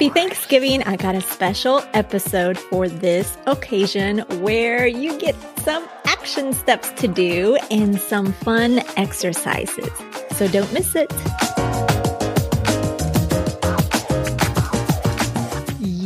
Happy Thanksgiving. I got a special episode for this occasion where you get some action steps to do and some fun exercises. So don't miss it.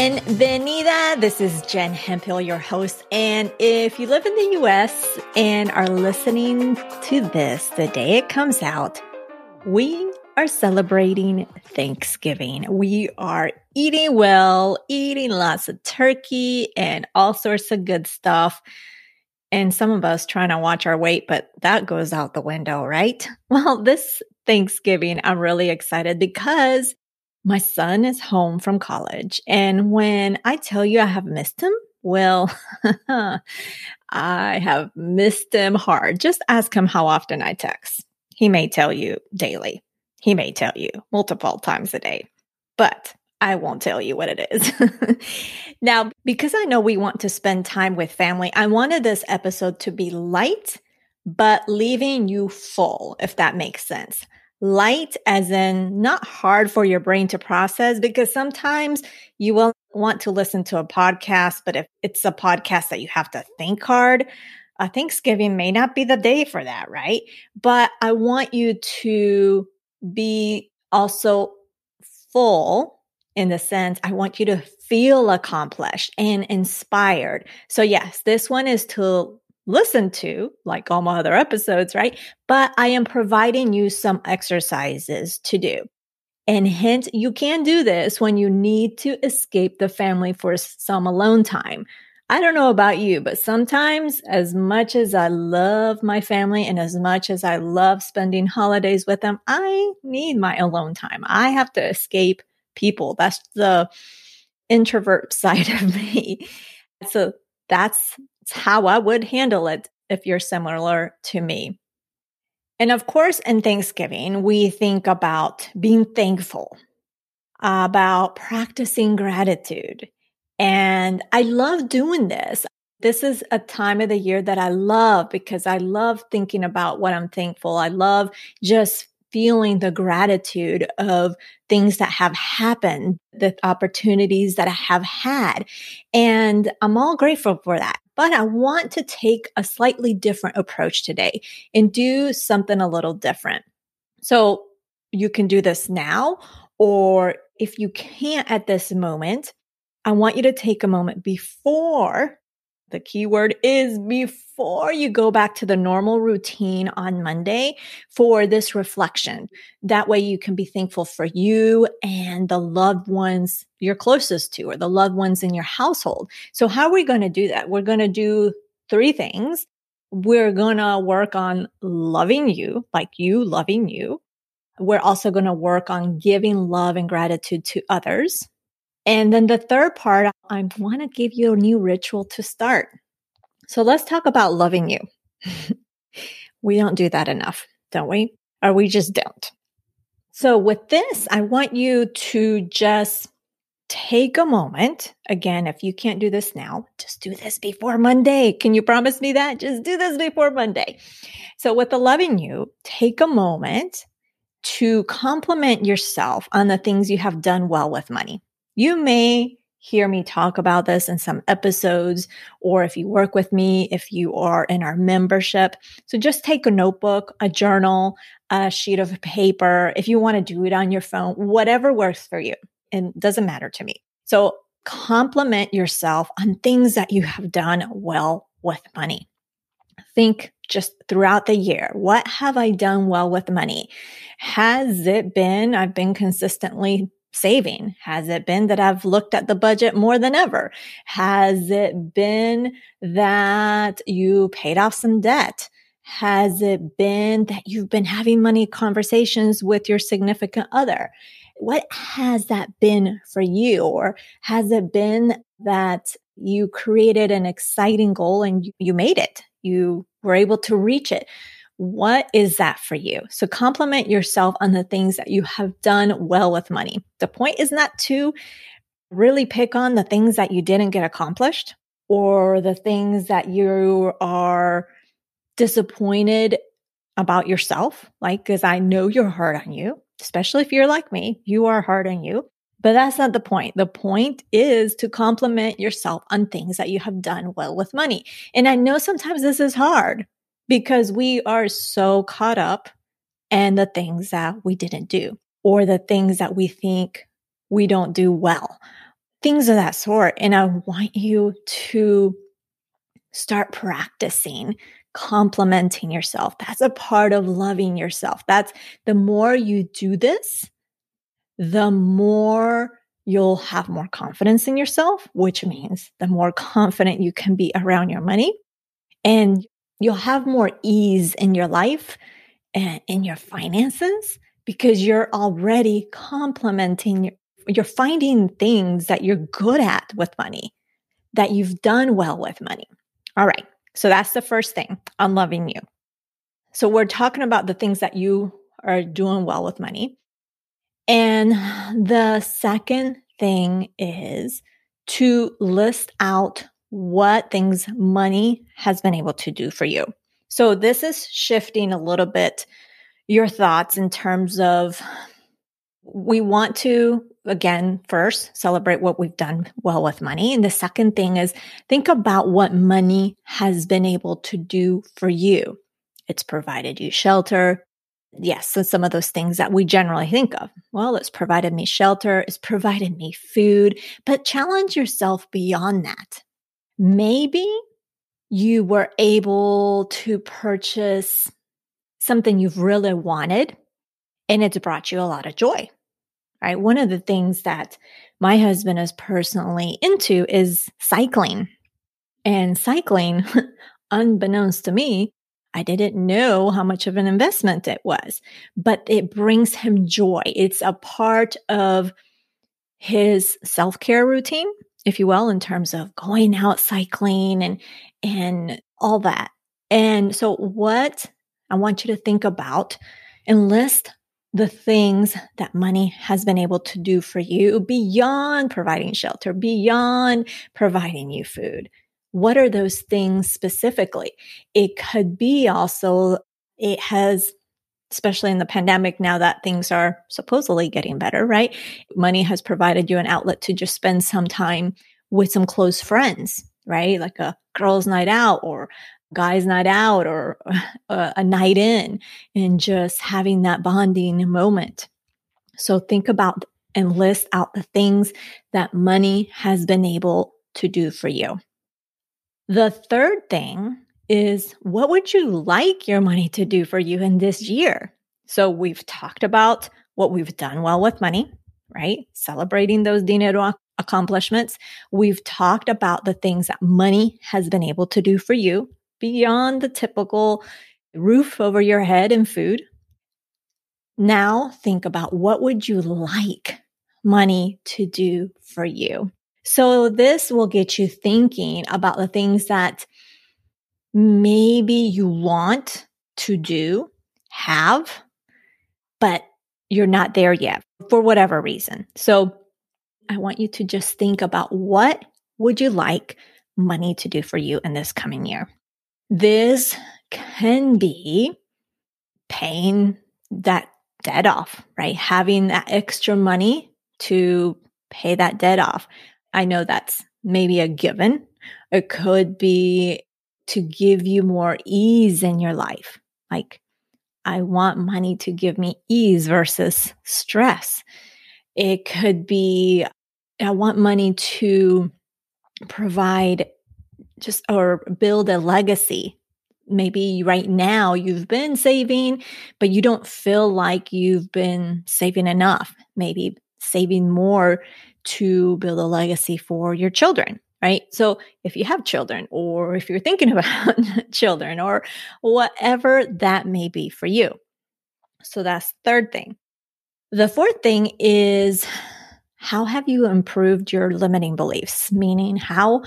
Bienvenida. This is Jen Hemphill, your host. And if you live in the US and are listening to this the day it comes out, we are celebrating Thanksgiving. We are eating well, eating lots of turkey and all sorts of good stuff. And some of us trying to watch our weight, but that goes out the window, right? Well, this Thanksgiving, I'm really excited because my son is home from college. And when I tell you I have missed him, well, I have missed him hard. Just ask him how often I text. He may tell you daily. He may tell you multiple times a day, but I won't tell you what it is. now, because I know we want to spend time with family, I wanted this episode to be light, but leaving you full, if that makes sense light as in not hard for your brain to process because sometimes you will want to listen to a podcast, but if it's a podcast that you have to think hard, uh, Thanksgiving may not be the day for that, right? But I want you to be also full in the sense I want you to feel accomplished and inspired. So yes, this one is to listen to, like all my other episodes, right? But I am providing you some exercises to do. And hint, you can do this when you need to escape the family for some alone time. I don't know about you, but sometimes, as much as I love my family and as much as I love spending holidays with them, I need my alone time. I have to escape people. That's the introvert side of me. So that's how I would handle it if you're similar to me. And of course, in Thanksgiving, we think about being thankful, about practicing gratitude. And I love doing this. This is a time of the year that I love because I love thinking about what I'm thankful. I love just feeling the gratitude of things that have happened, the opportunities that I have had. And I'm all grateful for that. But I want to take a slightly different approach today and do something a little different. So you can do this now, or if you can't at this moment, I want you to take a moment before the keyword is before you go back to the normal routine on Monday for this reflection. That way you can be thankful for you and the loved ones you're closest to or the loved ones in your household. So how are we going to do that? We're going to do three things. We're going to work on loving you, like you loving you. We're also going to work on giving love and gratitude to others. And then the third part, I want to give you a new ritual to start. So let's talk about loving you. we don't do that enough, don't we? Or we just don't. So with this, I want you to just take a moment. Again, if you can't do this now, just do this before Monday. Can you promise me that? Just do this before Monday. So with the loving you, take a moment to compliment yourself on the things you have done well with money. You may hear me talk about this in some episodes, or if you work with me, if you are in our membership. So just take a notebook, a journal, a sheet of paper. If you want to do it on your phone, whatever works for you, and doesn't matter to me. So compliment yourself on things that you have done well with money. Think just throughout the year. What have I done well with money? Has it been, I've been consistently saving? Has it been that I've looked at the budget more than ever? Has it been that you paid off some debt? Has it been that you've been having money conversations with your significant other? What has that been for you? Or has it been that you created an exciting goal and you made it? You were able to reach it. What is that for you? So compliment yourself on the things that you have done well with money. The point is not to really pick on the things that you didn't get accomplished or the things that you are disappointed about yourself. Like, cause I know you're hard on you, especially if you're like me, you are hard on you. But that's not the point. The point is to compliment yourself on things that you have done well with money. And I know sometimes this is hard because we are so caught up in the things that we didn't do or the things that we think we don't do well, things of that sort. And I want you to start practicing complimenting yourself. That's a part of loving yourself. That's the more you do this, the more you'll have more confidence in yourself, which means the more confident you can be around your money. And you'll have more ease in your life and in your finances because you're already complementing, you're finding things that you're good at with money, that you've done well with money. All right. So that's the first thing on loving you. So we're talking about the things that you are doing well with money. And the second thing is to list out what things money has been able to do for you. So this is shifting a little bit your thoughts in terms of we want to again first celebrate what we've done well with money. And the second thing is think about what money has been able to do for you. It's provided you shelter. Yes so some of those things that we generally think of. Well it's provided me shelter it's provided me food but challenge yourself beyond that maybe you were able to purchase something you've really wanted and it's brought you a lot of joy. Right. One of the things that my husband is personally into is cycling. And cycling, unbeknownst to me, I didn't know how much of an investment it was, but it brings him joy. It's a part of his self care routine if you will, in terms of going out cycling and, and all that. And so what I want you to think about and list the things that money has been able to do for you beyond providing shelter, beyond providing you food. What are those things specifically? It could be also, it has especially in the pandemic now that things are supposedly getting better, right? Money has provided you an outlet to just spend some time with some close friends, right? Like a girls' night out or guys' night out or a, a night in and just having that bonding moment. So think about and list out the things that money has been able to do for you. The third thing is what would you like your money to do for you in this year? So we've talked about what we've done well with money, right? Celebrating those dinero accomplishments. We've talked about the things that money has been able to do for you beyond the typical roof over your head and food. Now think about what would you like money to do for you? So this will get you thinking about the things that maybe you want to do, have, but you're not there yet for whatever reason. So I want you to just think about what would you like money to do for you in this coming year? This can be paying that debt off, right? Having that extra money to pay that debt off. I know that's maybe a given. It could be to give you more ease in your life. Like, I want money to give me ease versus stress. It could be, I want money to provide just or build a legacy. Maybe right now you've been saving, but you don't feel like you've been saving enough. Maybe saving more to build a legacy for your children right? So if you have children or if you're thinking about children or whatever that may be for you. So that's third thing. The fourth thing is how have you improved your limiting beliefs? Meaning how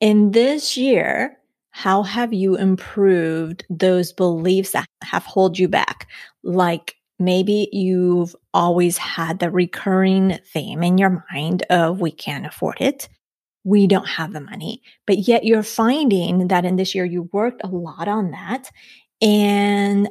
in this year, how have you improved those beliefs that have hold you back? Like maybe you've always had the recurring theme in your mind of we can't afford it. We don't have the money, but yet you're finding that in this year you worked a lot on that and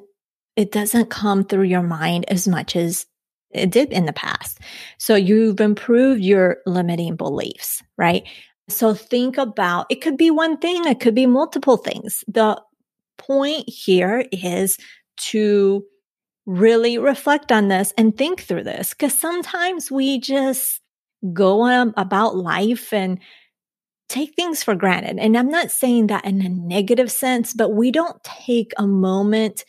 it doesn't come through your mind as much as it did in the past. So you've improved your limiting beliefs, right? So think about it could be one thing, it could be multiple things. The point here is to really reflect on this and think through this because sometimes we just go on about life and take things for granted. And I'm not saying that in a negative sense, but we don't take a moment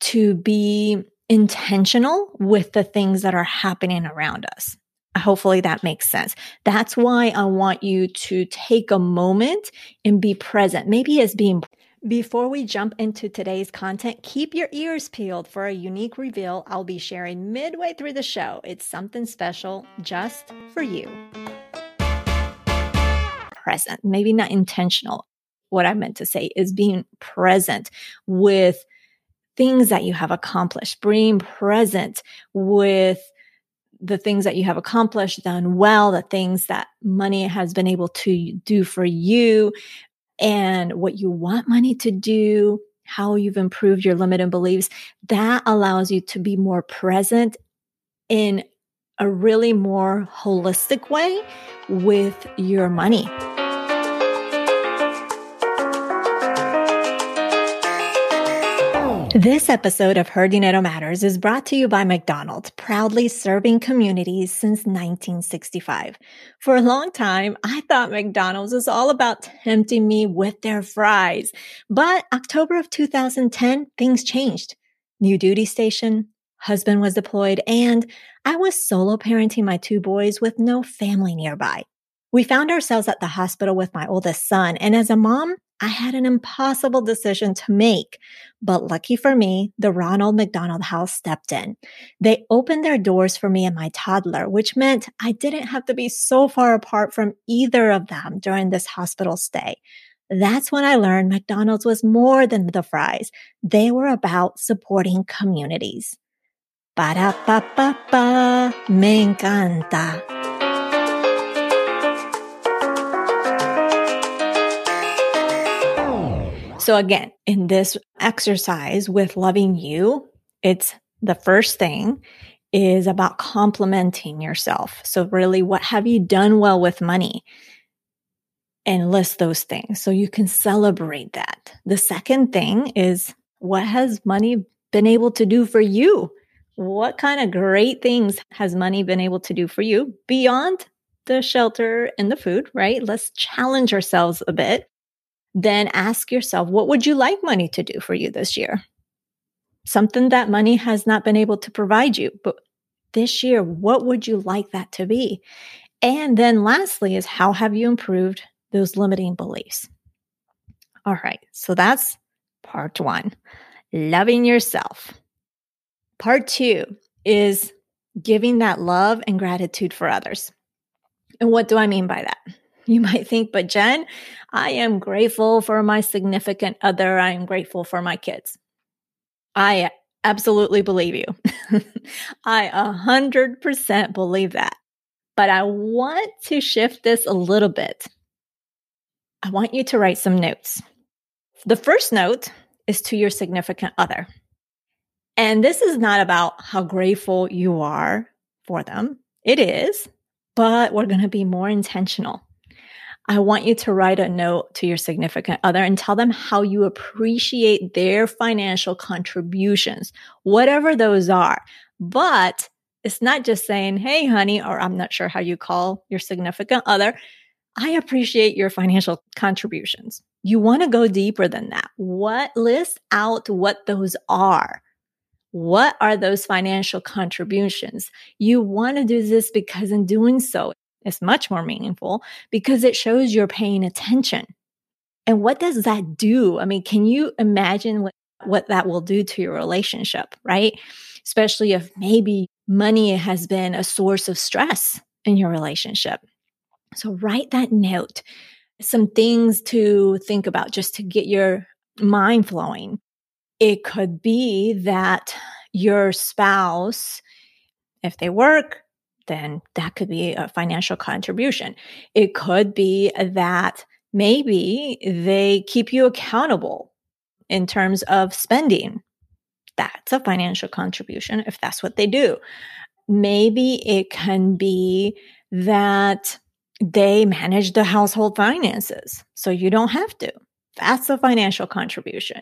to be intentional with the things that are happening around us. Hopefully that makes sense. That's why I want you to take a moment and be present, maybe as being. Before we jump into today's content, keep your ears peeled for a unique reveal I'll be sharing midway through the show. It's something special just for you. Present, maybe not intentional. What I meant to say is being present with things that you have accomplished, being present with the things that you have accomplished, done well, the things that money has been able to do for you, and what you want money to do, how you've improved your limiting beliefs. That allows you to be more present in a really more holistic way with your money. This episode of Her Dinero Matters is brought to you by McDonald's, proudly serving communities since 1965. For a long time, I thought McDonald's was all about tempting me with their fries. But October of 2010, things changed. New duty station, husband was deployed, and I was solo parenting my two boys with no family nearby. We found ourselves at the hospital with my oldest son, and as a mom, I had an impossible decision to make, but lucky for me, the Ronald McDonald House stepped in. They opened their doors for me and my toddler, which meant I didn't have to be so far apart from either of them during this hospital stay. That's when I learned McDonald's was more than the fries. They were about supporting communities. Para pa pa pa, me encanta. So again, in this exercise with loving you, it's the first thing is about complimenting yourself. So really, what have you done well with money? And list those things so you can celebrate that. The second thing is what has money been able to do for you? What kind of great things has money been able to do for you beyond the shelter and the food, right? Let's challenge ourselves a bit then ask yourself, what would you like money to do for you this year? Something that money has not been able to provide you, but this year, what would you like that to be? And then lastly is how have you improved those limiting beliefs? All right. So that's part one, loving yourself. Part two is giving that love and gratitude for others. And what do I mean by that? You might think, but Jen, I am grateful for my significant other. I am grateful for my kids. I absolutely believe you. I a hundred percent believe that. But I want to shift this a little bit. I want you to write some notes. The first note is to your significant other. And this is not about how grateful you are for them. It is, but we're going to be more intentional. I want you to write a note to your significant other and tell them how you appreciate their financial contributions, whatever those are. But it's not just saying, Hey, honey, or I'm not sure how you call your significant other. I appreciate your financial contributions. You want to go deeper than that. What list out what those are? What are those financial contributions? You want to do this because in doing so, is much more meaningful because it shows you're paying attention. And what does that do? I mean, can you imagine what, what that will do to your relationship, right? Especially if maybe money has been a source of stress in your relationship. So write that note, some things to think about just to get your mind flowing. It could be that your spouse, if they work, then that could be a financial contribution. It could be that maybe they keep you accountable in terms of spending. That's a financial contribution if that's what they do. Maybe it can be that they manage the household finances so you don't have to. That's a financial contribution.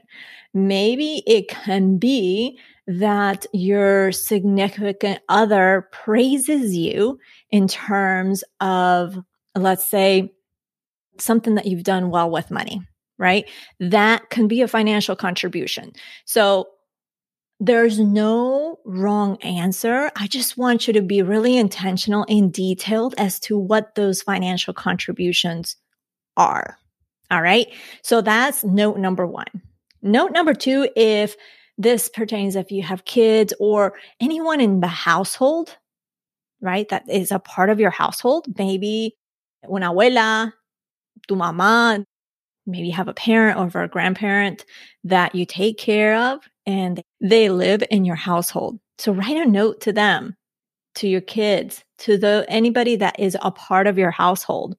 Maybe it can be that your significant other praises you in terms of, let's say, something that you've done well with money, right? That can be a financial contribution. So there's no wrong answer. I just want you to be really intentional and detailed as to what those financial contributions are. All right. So that's note number one. Note number two, if this pertains if you have kids or anyone in the household, right? That is a part of your household. Maybe una abuela, tu mamá, maybe have a parent or a grandparent that you take care of and they live in your household. So write a note to them, to your kids, to the anybody that is a part of your household.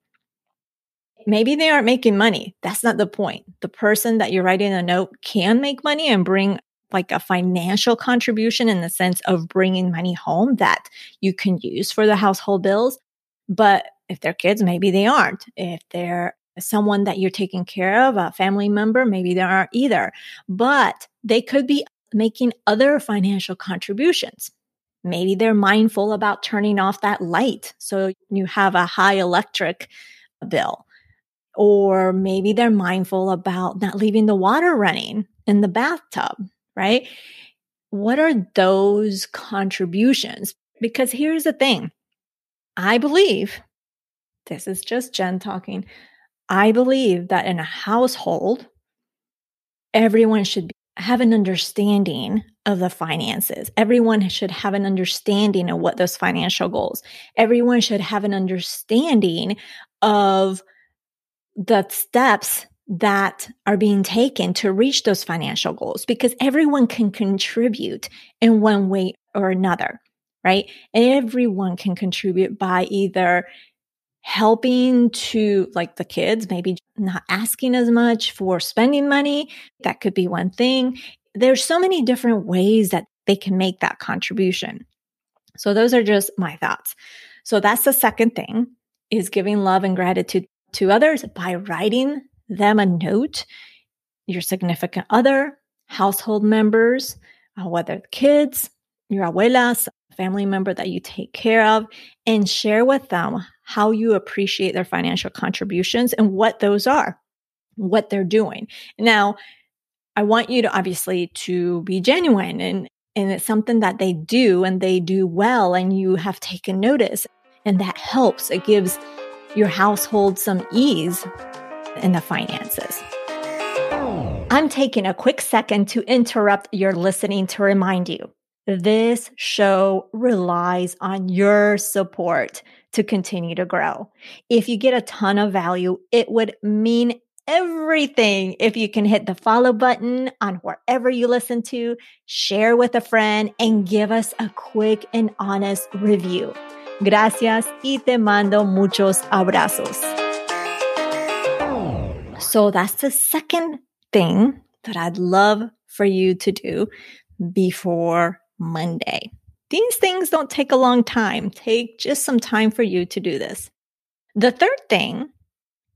Maybe they aren't making money. That's not the point. The person that you're writing a note can make money and bring like a financial contribution in the sense of bringing money home that you can use for the household bills. But if they're kids, maybe they aren't. If they're someone that you're taking care of, a family member, maybe they aren't either. But they could be making other financial contributions. Maybe they're mindful about turning off that light so you have a high electric bill. Or maybe they're mindful about not leaving the water running in the bathtub, right? What are those contributions? Because here's the thing I believe, this is just Jen talking, I believe that in a household, everyone should have an understanding of the finances. Everyone should have an understanding of what those financial goals. Everyone should have an understanding of the steps that are being taken to reach those financial goals because everyone can contribute in one way or another, right? Everyone can contribute by either helping to like the kids, maybe not asking as much for spending money. That could be one thing. There's so many different ways that they can make that contribution. So those are just my thoughts. So that's the second thing is giving love and gratitude to others by writing them a note, your significant other, household members, uh, whether kids, your abuelas, family member that you take care of, and share with them how you appreciate their financial contributions and what those are, what they're doing. Now, I want you to obviously to be genuine and and it's something that they do and they do well and you have taken notice and that helps. It gives your household some ease in the finances. I'm taking a quick second to interrupt your listening to remind you this show relies on your support to continue to grow. If you get a ton of value, it would mean everything if you can hit the follow button on wherever you listen to, share with a friend, and give us a quick and honest review. Gracias y te mando muchos abrazos. So that's the second thing that I'd love for you to do before Monday. These things don't take a long time. Take just some time for you to do this. The third thing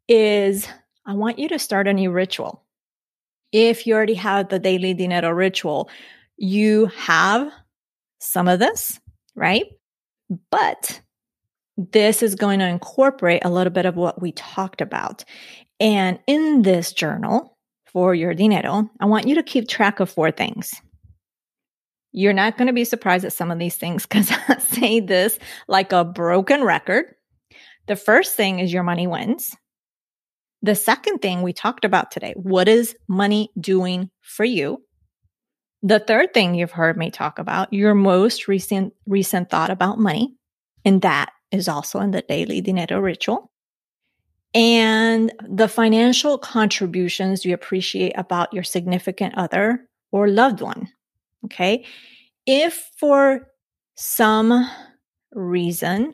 is I want you to start a new ritual. If you already have the daily dinero ritual, you have some of this, right? But this is going to incorporate a little bit of what we talked about. And in this journal for your dinero, I want you to keep track of four things. You're not going to be surprised at some of these things because I say this like a broken record. The first thing is your money wins. The second thing we talked about today, what is money doing for you? The third thing you've heard me talk about, your most recent recent thought about money, and that is also in the daily dinero ritual. And the financial contributions you appreciate about your significant other or loved one. Okay. If for some reason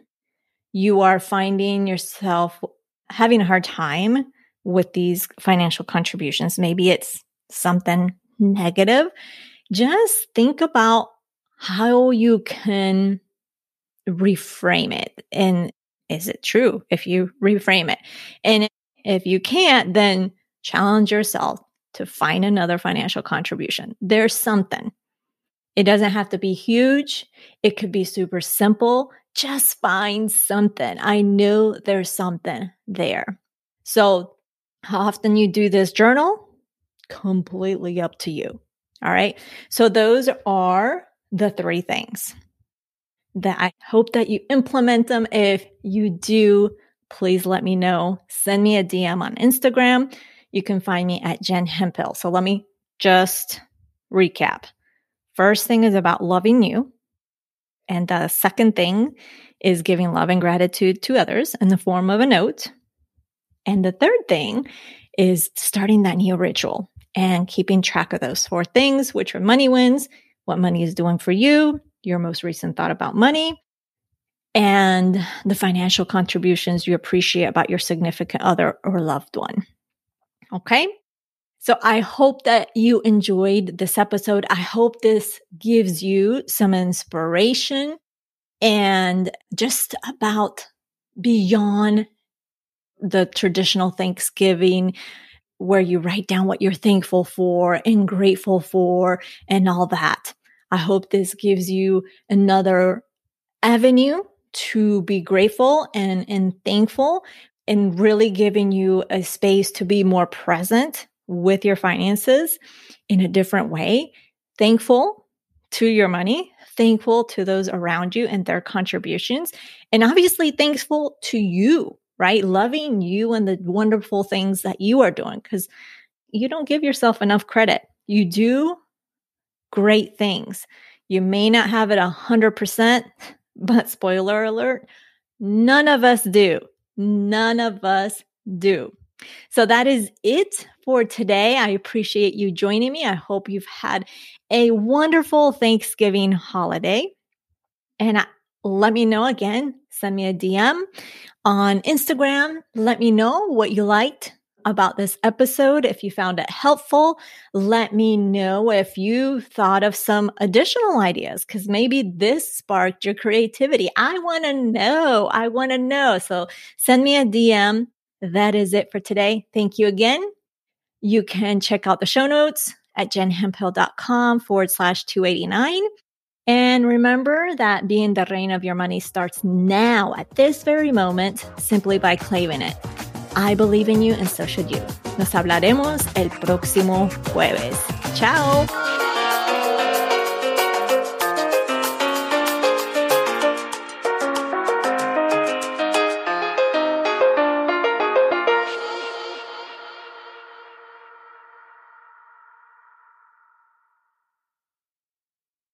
you are finding yourself having a hard time with these financial contributions, maybe it's something negative, just think about how you can reframe it. And is it true if you reframe it? And if you can't, then challenge yourself to find another financial contribution. There's something. It doesn't have to be huge. It could be super simple. Just find something. I know there's something there. So, how often you do this journal? Completely up to you. All right. So, those are the three things that I hope that you implement them. If you do, please let me know. Send me a DM on Instagram. You can find me at Jen Hemphill. So, let me just recap. First thing is about loving you. And the second thing is giving love and gratitude to others in the form of a note. And the third thing is starting that new ritual and keeping track of those four things, which are money wins, what money is doing for you, your most recent thought about money, and the financial contributions you appreciate about your significant other or loved one. Okay. So I hope that you enjoyed this episode. I hope this gives you some inspiration and just about beyond the traditional Thanksgiving where you write down what you're thankful for and grateful for and all that. I hope this gives you another avenue to be grateful and, and thankful and really giving you a space to be more present with your finances in a different way. Thankful to your money, thankful to those around you and their contributions, and obviously thankful to you, right? Loving you and the wonderful things that you are doing because you don't give yourself enough credit. You do great things. You may not have it a hundred percent, but spoiler alert, none of us do. None of us do. So that is it for today. I appreciate you joining me. I hope you've had a wonderful Thanksgiving holiday. And let me know again, send me a DM on Instagram. Let me know what you liked about this episode. If you found it helpful, let me know if you thought of some additional ideas because maybe this sparked your creativity. I want to know. I want to know. So send me a DM that is it for today. Thank you again. You can check out the show notes at jenhemphill.com forward slash 289. And remember that being the reina of your money starts now at this very moment simply by claiming it. I believe in you and so should you. Nos hablaremos el próximo jueves. Ciao.